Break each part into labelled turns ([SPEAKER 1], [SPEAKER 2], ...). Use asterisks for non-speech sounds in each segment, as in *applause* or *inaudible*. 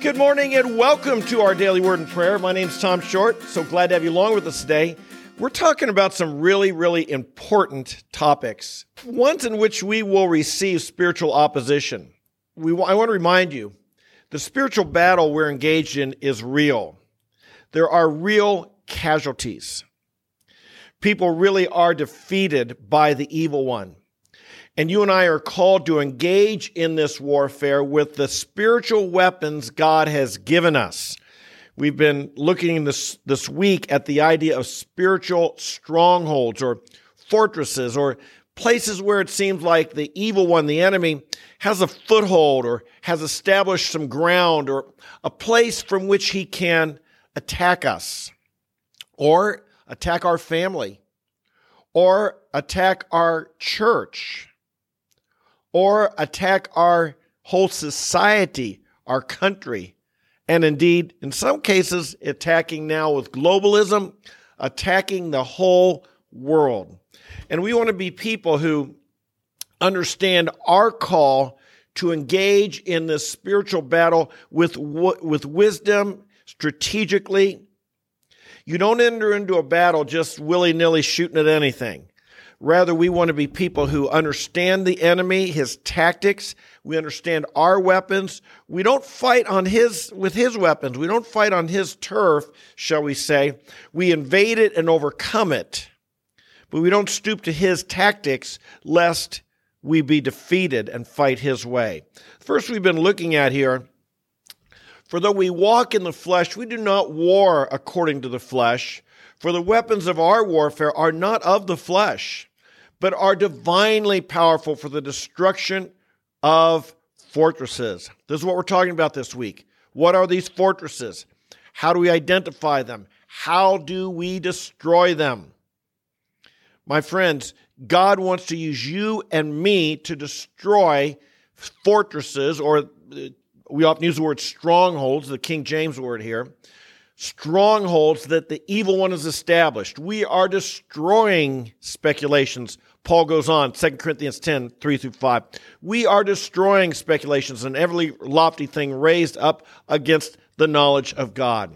[SPEAKER 1] Good morning and welcome to our daily word and prayer. My name is Tom Short. So glad to have you along with us today. We're talking about some really, really important topics, ones in which we will receive spiritual opposition. We, I want to remind you the spiritual battle we're engaged in is real. There are real casualties. People really are defeated by the evil one. And you and I are called to engage in this warfare with the spiritual weapons God has given us. We've been looking this, this week at the idea of spiritual strongholds or fortresses or places where it seems like the evil one, the enemy, has a foothold or has established some ground or a place from which he can attack us or attack our family or attack our church or attack our whole society, our country, and indeed, in some cases, attacking now with globalism, attacking the whole world. And we want to be people who understand our call to engage in this spiritual battle with, with wisdom, strategically. You don't enter into a battle just willy nilly shooting at anything. Rather, we want to be people who understand the enemy, his tactics. We understand our weapons. We don't fight on his, with his weapons. We don't fight on his turf, shall we say. We invade it and overcome it. But we don't stoop to his tactics lest we be defeated and fight his way. First, we've been looking at here for though we walk in the flesh, we do not war according to the flesh. For the weapons of our warfare are not of the flesh but are divinely powerful for the destruction of fortresses. This is what we're talking about this week. What are these fortresses? How do we identify them? How do we destroy them? My friends, God wants to use you and me to destroy fortresses, or uh, we often use the word strongholds, the King James word here strongholds that the evil one has established. We are destroying speculations. Paul goes on, 2 Corinthians 10, 3 through 5. We are destroying speculations and every lofty thing raised up against the knowledge of God.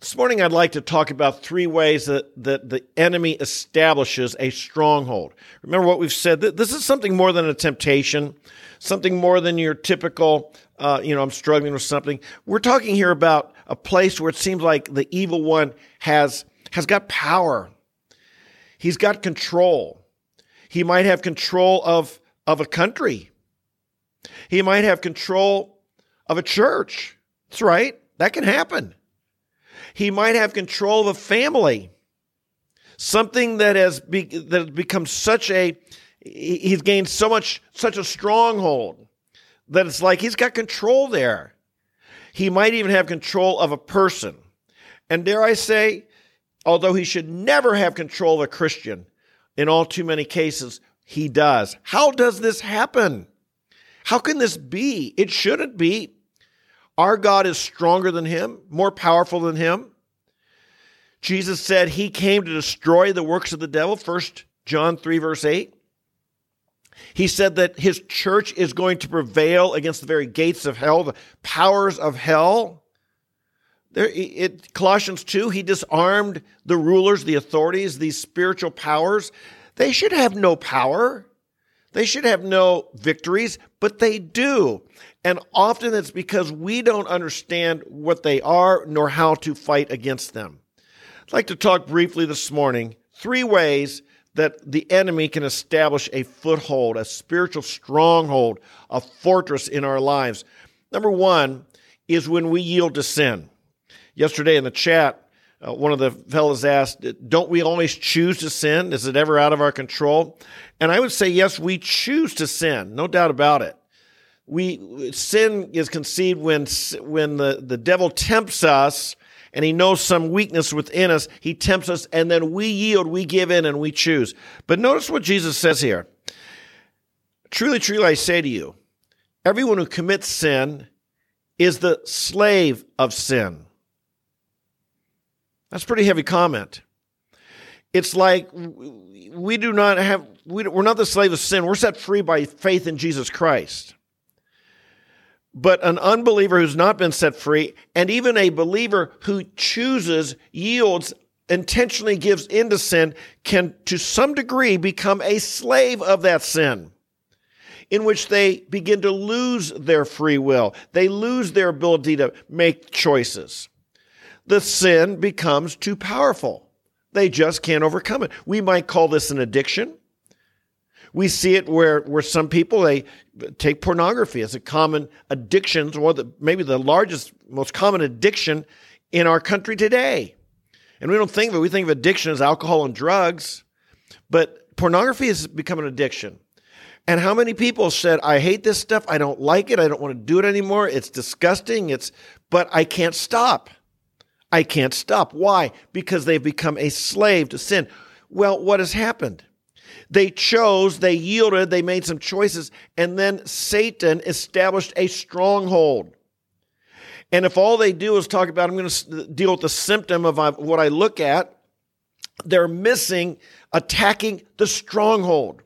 [SPEAKER 1] This morning, I'd like to talk about three ways that, that the enemy establishes a stronghold. Remember what we've said. This is something more than a temptation, something more than your typical, uh, you know, I'm struggling with something. We're talking here about a place where it seems like the evil one has, has got power. He's got control. He might have control of, of a country. He might have control of a church. That's right. That can happen. He might have control of a family. Something that has, be, that has become such a, he's gained so much, such a stronghold that it's like he's got control there. He might even have control of a person. And dare I say, although he should never have control of a Christian, in all too many cases, he does. How does this happen? How can this be? It shouldn't be. Our God is stronger than him, more powerful than him. Jesus said he came to destroy the works of the devil, 1 John 3, verse 8. He said that his church is going to prevail against the very gates of hell, the powers of hell. There, it, Colossians 2, he disarmed the rulers, the authorities, these spiritual powers. They should have no power. They should have no victories, but they do. And often it's because we don't understand what they are nor how to fight against them. I'd like to talk briefly this morning three ways that the enemy can establish a foothold, a spiritual stronghold, a fortress in our lives. Number one is when we yield to sin. Yesterday in the chat, uh, one of the fellows asked, Don't we always choose to sin? Is it ever out of our control? And I would say, Yes, we choose to sin, no doubt about it. We sin is conceived when when the, the devil tempts us and he knows some weakness within us. He tempts us and then we yield, we give in and we choose. But notice what Jesus says here. Truly, truly, I say to you, everyone who commits sin is the slave of sin. That's pretty heavy comment. It's like we do not have, we're not the slave of sin. We're set free by faith in Jesus Christ. But an unbeliever who's not been set free, and even a believer who chooses, yields, intentionally gives into sin, can to some degree become a slave of that sin, in which they begin to lose their free will. They lose their ability to make choices. The sin becomes too powerful. They just can't overcome it. We might call this an addiction. We see it where, where some people they take pornography as a common addiction, or the, maybe the largest, most common addiction in our country today. And we don't think of it. We think of addiction as alcohol and drugs, but pornography has become an addiction. And how many people said, I hate this stuff. I don't like it. I don't want to do it anymore. It's disgusting. It's, but I can't stop. I can't stop. Why? Because they've become a slave to sin. Well, what has happened? They chose, they yielded, they made some choices, and then Satan established a stronghold. And if all they do is talk about, I'm going to deal with the symptom of what I look at, they're missing attacking the stronghold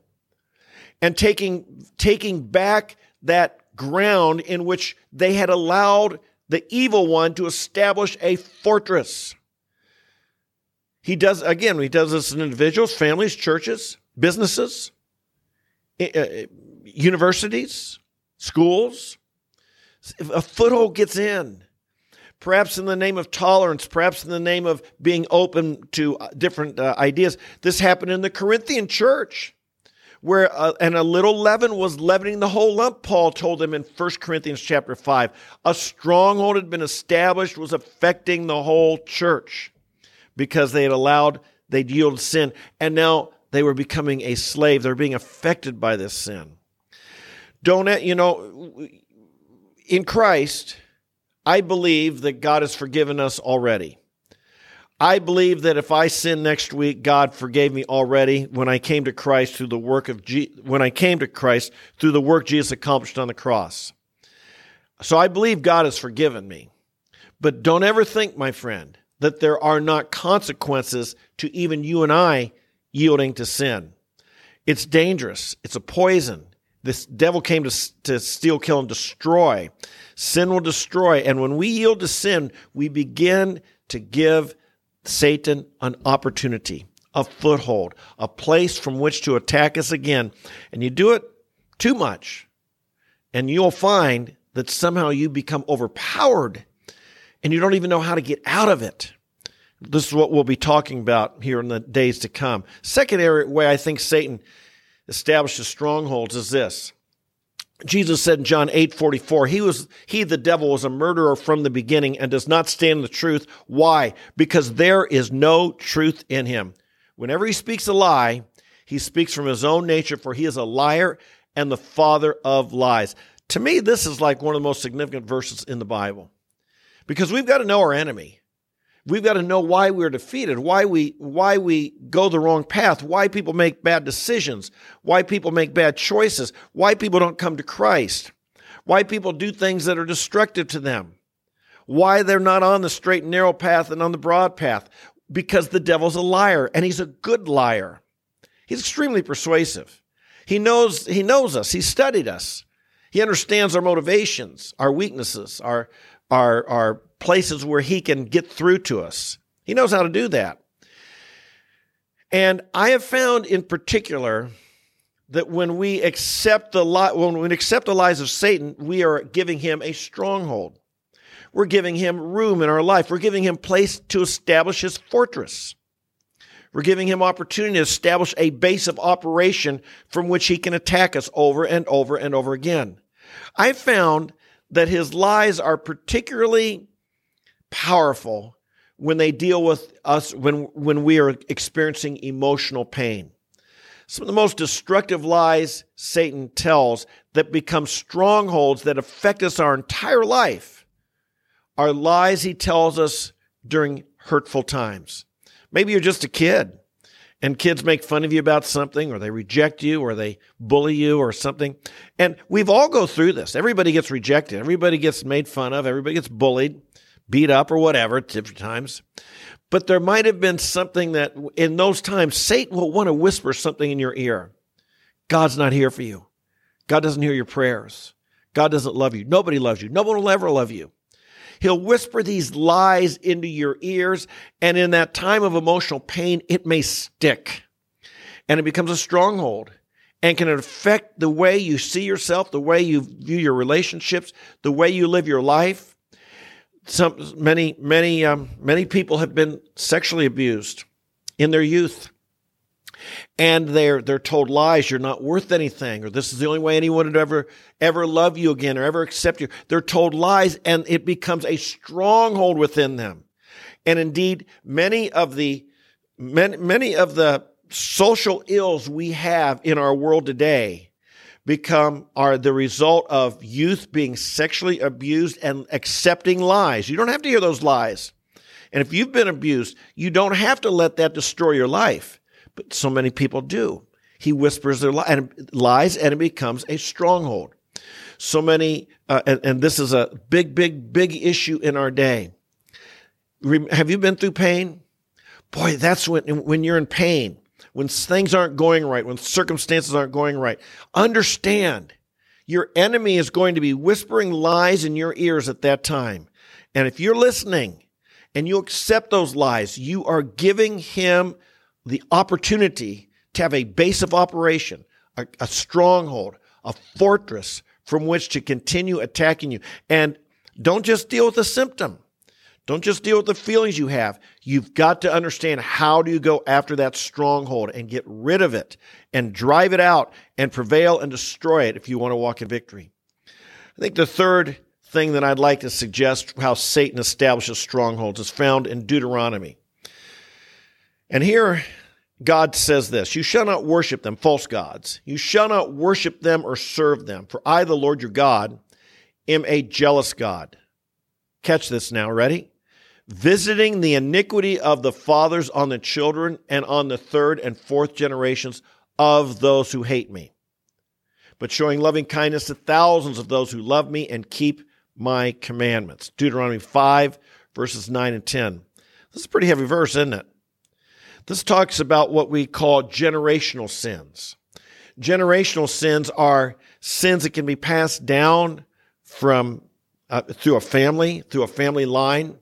[SPEAKER 1] and taking, taking back that ground in which they had allowed the evil one to establish a fortress. He does, again, he does this in individuals, families, churches businesses, uh, universities, schools. A foothold gets in, perhaps in the name of tolerance, perhaps in the name of being open to uh, different uh, ideas. This happened in the Corinthian church, where uh, and a little leaven was leavening the whole lump. Paul told them in 1 Corinthians chapter five, a stronghold had been established, was affecting the whole church because they had allowed they'd yielded sin, and now they were becoming a slave. They're being affected by this sin. Don't, you know, in Christ, I believe that God has forgiven us already. I believe that if I sin next week, God forgave me already when I came to Christ through the work of Je- when I came to Christ through the work Jesus accomplished on the cross. So I believe God has forgiven me. But don't ever think, my friend, that there are not consequences to even you and I yielding to sin. It's dangerous. It's a poison. This devil came to, to steal, kill, and destroy. Sin will destroy. And when we yield to sin, we begin to give Satan an opportunity, a foothold, a place from which to attack us again. And you do it too much, and you'll find that somehow you become overpowered and you don't even know how to get out of it. This is what we'll be talking about here in the days to come. Second area way I think Satan establishes strongholds is this. Jesus said in John 8 44, he was, he, the devil, was a murderer from the beginning and does not stand the truth. Why? Because there is no truth in him. Whenever he speaks a lie, he speaks from his own nature, for he is a liar and the father of lies. To me, this is like one of the most significant verses in the Bible because we've got to know our enemy. We've got to know why we're defeated, why we why we go the wrong path, why people make bad decisions, why people make bad choices, why people don't come to Christ, why people do things that are destructive to them, why they're not on the straight and narrow path and on the broad path, because the devil's a liar and he's a good liar. He's extremely persuasive. He knows he knows us. He's studied us. He understands our motivations, our weaknesses, our our our places where he can get through to us. He knows how to do that. And I have found in particular that when we accept the li- when we accept the lies of Satan, we are giving him a stronghold. We're giving him room in our life. We're giving him place to establish his fortress. We're giving him opportunity to establish a base of operation from which he can attack us over and over and over again. I found that his lies are particularly powerful when they deal with us when, when we are experiencing emotional pain. Some of the most destructive lies Satan tells that become strongholds that affect us our entire life are lies he tells us during hurtful times. Maybe you're just a kid and kids make fun of you about something or they reject you or they bully you or something. And we've all go through this. Everybody gets rejected. Everybody gets made fun of. Everybody gets bullied beat up or whatever, different times. But there might have been something that in those times, Satan will want to whisper something in your ear. God's not here for you. God doesn't hear your prayers. God doesn't love you. Nobody loves you. No one will ever love you. He'll whisper these lies into your ears, and in that time of emotional pain, it may stick and it becomes a stronghold and can affect the way you see yourself, the way you view your relationships, the way you live your life. Some many many um, many people have been sexually abused in their youth, and they're they're told lies. You're not worth anything, or this is the only way anyone would ever ever love you again or ever accept you. They're told lies, and it becomes a stronghold within them. And indeed, many of the many, many of the social ills we have in our world today become are the result of youth being sexually abused and accepting lies. You don't have to hear those lies. And if you've been abused, you don't have to let that destroy your life. But so many people do. He whispers their li- and lies and it becomes a stronghold. So many, uh, and, and this is a big, big, big issue in our day. Have you been through pain? Boy, that's when, when you're in pain when things aren't going right, when circumstances aren't going right. Understand your enemy is going to be whispering lies in your ears at that time. And if you're listening and you accept those lies, you are giving him the opportunity to have a base of operation, a, a stronghold, a fortress from which to continue attacking you. And don't just deal with the symptom. Don't just deal with the feelings you have. You've got to understand how do you go after that stronghold and get rid of it and drive it out and prevail and destroy it if you want to walk in victory. I think the third thing that I'd like to suggest how Satan establishes strongholds is found in Deuteronomy. And here God says this You shall not worship them, false gods. You shall not worship them or serve them, for I, the Lord your God, am a jealous God. Catch this now. Ready? visiting the iniquity of the fathers on the children and on the third and fourth generations of those who hate me, but showing loving kindness to thousands of those who love me and keep my commandments. Deuteronomy 5, verses 9 and 10. This is a pretty heavy verse, isn't it? This talks about what we call generational sins. Generational sins are sins that can be passed down from uh, through a family, through a family line.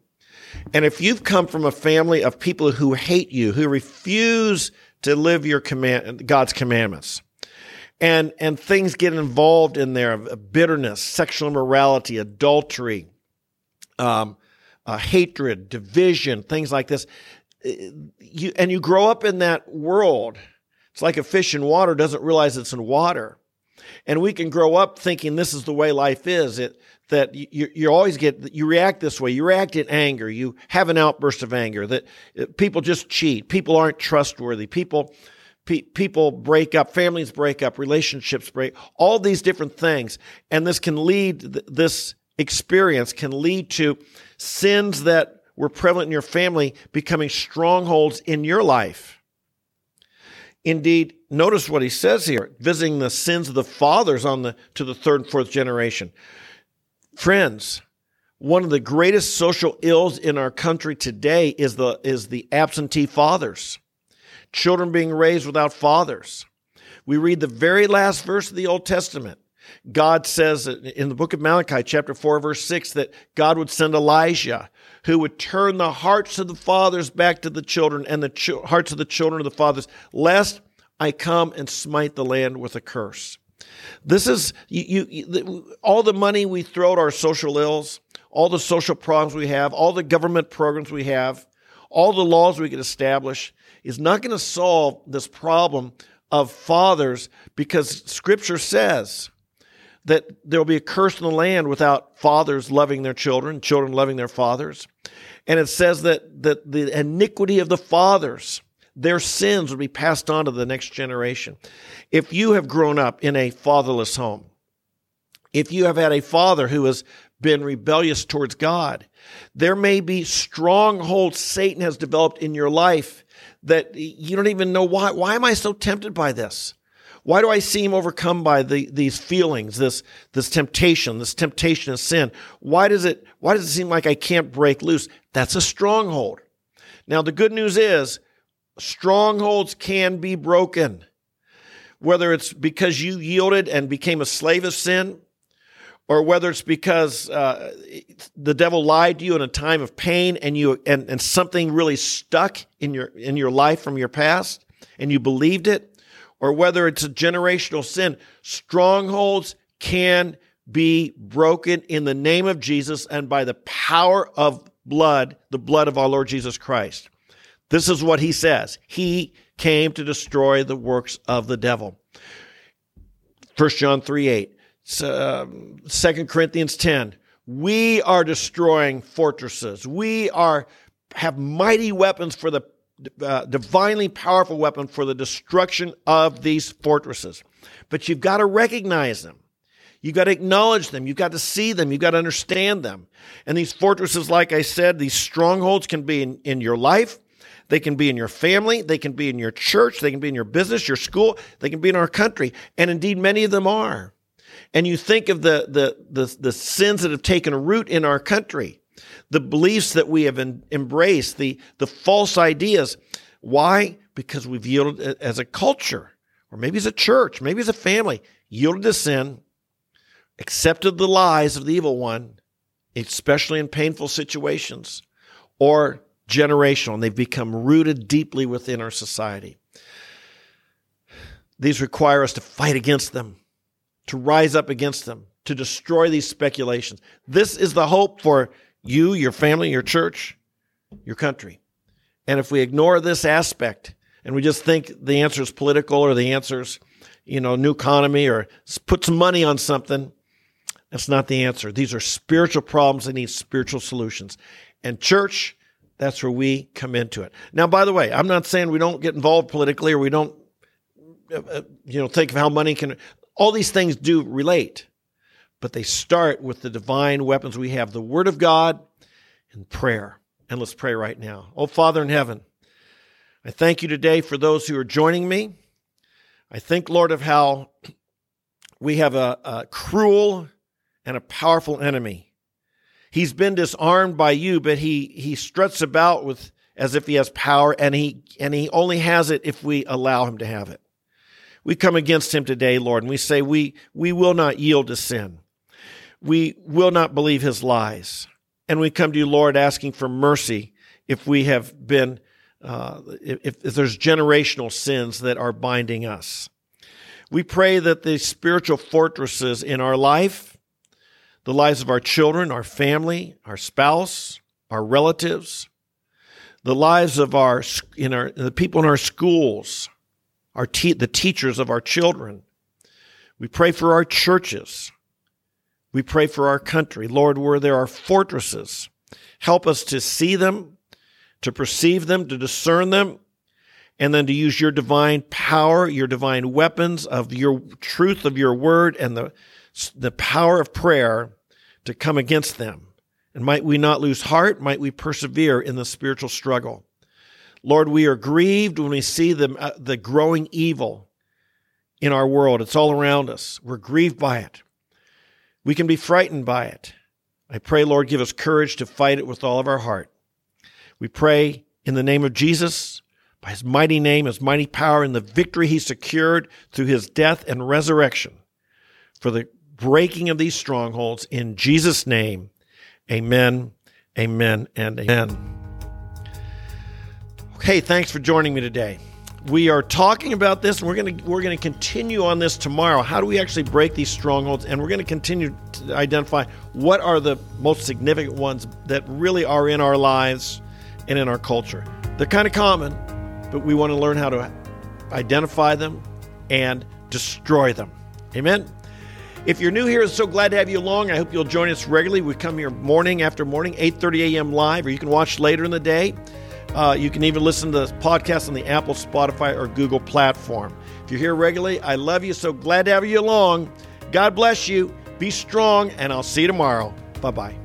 [SPEAKER 1] And if you've come from a family of people who hate you, who refuse to live your command, God's commandments, and, and things get involved in there, bitterness, sexual immorality, adultery, um, uh, hatred, division, things like this. You, and you grow up in that world. It's like a fish in water doesn't realize it's in water. And we can grow up thinking this is the way life is. It, that you, you always get, you react this way. You react in anger. You have an outburst of anger that uh, people just cheat. People aren't trustworthy. People, pe- people break up. Families break up. Relationships break. All these different things. And this can lead, this experience can lead to sins that were prevalent in your family becoming strongholds in your life. Indeed, notice what he says here, visiting the sins of the fathers on the to the third and fourth generation. Friends, one of the greatest social ills in our country today is the, is the absentee fathers. Children being raised without fathers. We read the very last verse of the Old Testament. God says in the book of Malachi, chapter 4, verse 6, that God would send Elijah, who would turn the hearts of the fathers back to the children and the ch- hearts of the children of the fathers, lest I come and smite the land with a curse. This is you, you, all the money we throw at our social ills, all the social problems we have, all the government programs we have, all the laws we can establish is not going to solve this problem of fathers because scripture says that there will be a curse in the land without fathers loving their children, children loving their fathers. And it says that, that the iniquity of the fathers their sins would be passed on to the next generation. If you have grown up in a fatherless home, if you have had a father who has been rebellious towards God, there may be strongholds Satan has developed in your life that you don't even know why. Why am I so tempted by this? Why do I seem overcome by the, these feelings, this, this temptation, this temptation of sin? Why does it, why does it seem like I can't break loose? That's a stronghold. Now, the good news is strongholds can be broken. Whether it's because you yielded and became a slave of sin, or whether it's because uh, the devil lied to you in a time of pain and you and, and something really stuck in your in your life from your past and you believed it, or whether it's a generational sin, strongholds can be broken in the name of Jesus and by the power of blood, the blood of our Lord Jesus Christ. This is what he says. He came to destroy the works of the devil. 1 John 3 8. Uh, 2 Corinthians 10. We are destroying fortresses. We are have mighty weapons for the uh, divinely powerful weapon for the destruction of these fortresses. But you've got to recognize them. You've got to acknowledge them. You've got to see them. You've got to understand them. And these fortresses, like I said, these strongholds can be in, in your life. They can be in your family. They can be in your church. They can be in your business, your school. They can be in our country. And indeed, many of them are. And you think of the, the, the, the sins that have taken root in our country, the beliefs that we have in, embraced, the, the false ideas. Why? Because we've yielded as a culture, or maybe as a church, maybe as a family, yielded to sin accepted the lies of the evil one, especially in painful situations, or generational, and they've become rooted deeply within our society. These require us to fight against them, to rise up against them, to destroy these speculations. This is the hope for you, your family, your church, your country. And if we ignore this aspect and we just think the answer is political or the answer is, you know, new economy or put some money on something, that's not the answer. These are spiritual problems that need spiritual solutions. And church, that's where we come into it. Now, by the way, I'm not saying we don't get involved politically or we don't, uh, uh, you know, think of how money can. All these things do relate, but they start with the divine weapons we have: the Word of God and prayer. And let's pray right now. Oh, Father in heaven, I thank you today for those who are joining me. I think, Lord, of how *clears throat* we have a, a cruel and a powerful enemy. He's been disarmed by you, but he, he struts about with as if he has power, and he and he only has it if we allow him to have it. We come against him today, Lord, and we say we we will not yield to sin. We will not believe his lies. And we come to you, Lord, asking for mercy if we have been uh, if, if there's generational sins that are binding us. We pray that the spiritual fortresses in our life the lives of our children, our family, our spouse, our relatives, the lives of our, in our the people in our schools, our te- the teachers of our children. We pray for our churches. We pray for our country. Lord, where there are fortresses, help us to see them, to perceive them, to discern them, and then to use your divine power, your divine weapons of your truth of your word and the the power of prayer to come against them. And might we not lose heart? Might we persevere in the spiritual struggle? Lord, we are grieved when we see the, uh, the growing evil in our world. It's all around us. We're grieved by it. We can be frightened by it. I pray, Lord, give us courage to fight it with all of our heart. We pray in the name of Jesus, by his mighty name, his mighty power, and the victory he secured through his death and resurrection for the breaking of these strongholds in Jesus' name. Amen, amen, and amen. Okay, thanks for joining me today. We are talking about this, and we're going to we're going to continue on this tomorrow. How do we actually break these strongholds? And we're going to continue to identify what are the most significant ones that really are in our lives and in our culture. They're kind of common, but we want to learn how to identify them and destroy them. Amen. If you're new here, I'm so glad to have you along. I hope you'll join us regularly. We come here morning after morning, 8:30 a.m. live, or you can watch later in the day. Uh, you can even listen to the podcast on the Apple, Spotify, or Google platform. If you're here regularly, I love you. So glad to have you along. God bless you. Be strong, and I'll see you tomorrow. Bye bye.